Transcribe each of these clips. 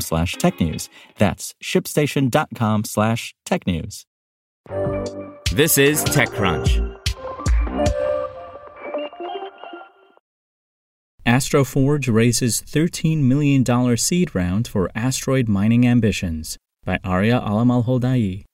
slash technews. That's shipstation.com slash technews. This is TechCrunch. Astroforge raises $13 million seed round for asteroid mining ambitions by Aria Alamalhodaei.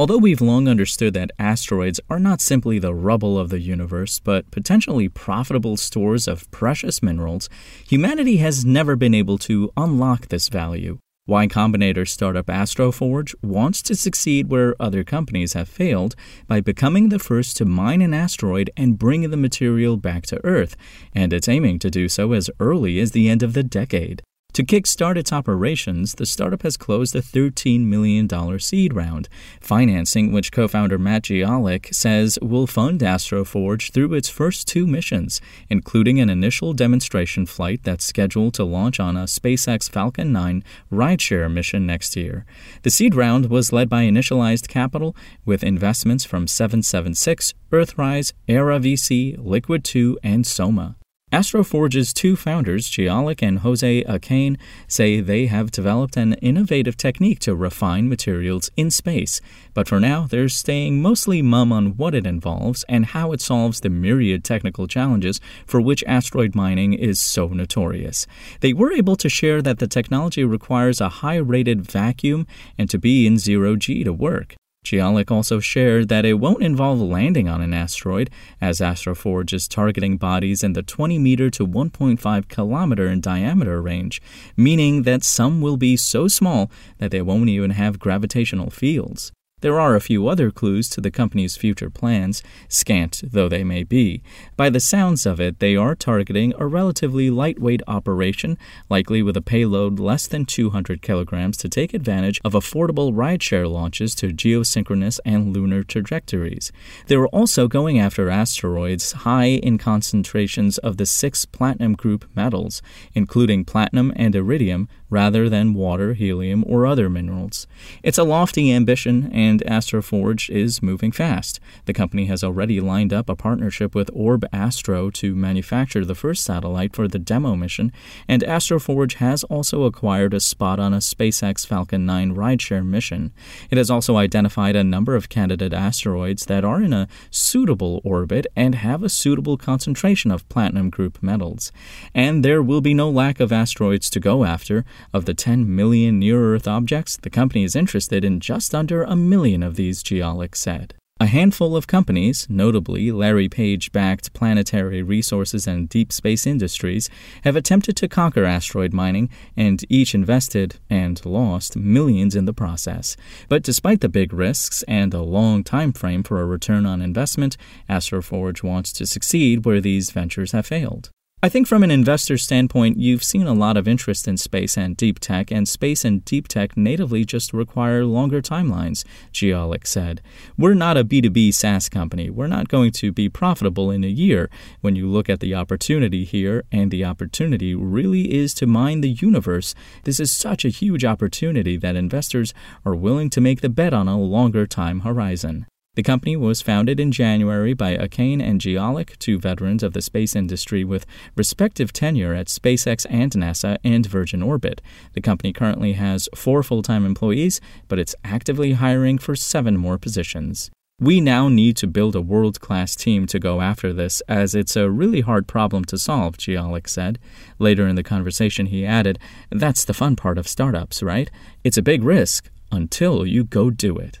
Although we've long understood that asteroids are not simply the rubble of the universe, but potentially profitable stores of precious minerals, humanity has never been able to unlock this value. Y Combinator startup Astroforge wants to succeed where other companies have failed by becoming the first to mine an asteroid and bring the material back to Earth, and it's aiming to do so as early as the end of the decade. To kickstart its operations, the startup has closed a $13 million seed round, financing which co founder Matt Gialich says will fund Astroforge through its first two missions, including an initial demonstration flight that's scheduled to launch on a SpaceX Falcon 9 rideshare mission next year. The seed round was led by Initialized Capital, with investments from 776, Earthrise, Era VC, Liquid 2, and Soma. Astroforge's two founders, Gialich and Jose Acain, say they have developed an innovative technique to refine materials in space, but for now they're staying mostly mum on what it involves and how it solves the myriad technical challenges for which asteroid mining is so notorious. They were able to share that the technology requires a high rated vacuum and to be in zero G to work. Gialich also shared that it won't involve landing on an asteroid, as Astroforge is targeting bodies in the 20 meter to 1.5 kilometer in diameter range, meaning that some will be so small that they won't even have gravitational fields. There are a few other clues to the company's future plans, scant though they may be. By the sounds of it, they are targeting a relatively lightweight operation, likely with a payload less than 200 kilograms to take advantage of affordable rideshare launches to geosynchronous and lunar trajectories. They were also going after asteroids high in concentrations of the six platinum group metals, including platinum and iridium, rather than water, helium, or other minerals. It's a lofty ambition, and Astroforge is moving fast. The company has already lined up a partnership with OrbAstro to manufacture the first satellite for the demo mission, and Astroforge has also acquired a spot on a SpaceX Falcon 9 rideshare mission. It has also identified a number of candidate asteroids that are in a suitable orbit and have a suitable concentration of platinum group metals. And there will be no lack of asteroids to go after. Of the 10 million near Earth objects, the company is interested in just under a million of these, Gialich said. A handful of companies, notably Larry Page backed Planetary Resources and Deep Space Industries, have attempted to conquer asteroid mining and each invested and lost millions in the process. But despite the big risks and a long time frame for a return on investment, Astroforge wants to succeed where these ventures have failed. I think from an investor standpoint, you've seen a lot of interest in space and deep tech, and space and deep tech natively just require longer timelines, Gialich said. We're not a B2B SaaS company. We're not going to be profitable in a year. When you look at the opportunity here, and the opportunity really is to mine the universe, this is such a huge opportunity that investors are willing to make the bet on a longer time horizon. The company was founded in January by Acain and Gialich, two veterans of the space industry with respective tenure at SpaceX and NASA and Virgin Orbit. The company currently has four full time employees, but it's actively hiring for seven more positions. We now need to build a world class team to go after this, as it's a really hard problem to solve, Gialich said. Later in the conversation, he added, That's the fun part of startups, right? It's a big risk until you go do it.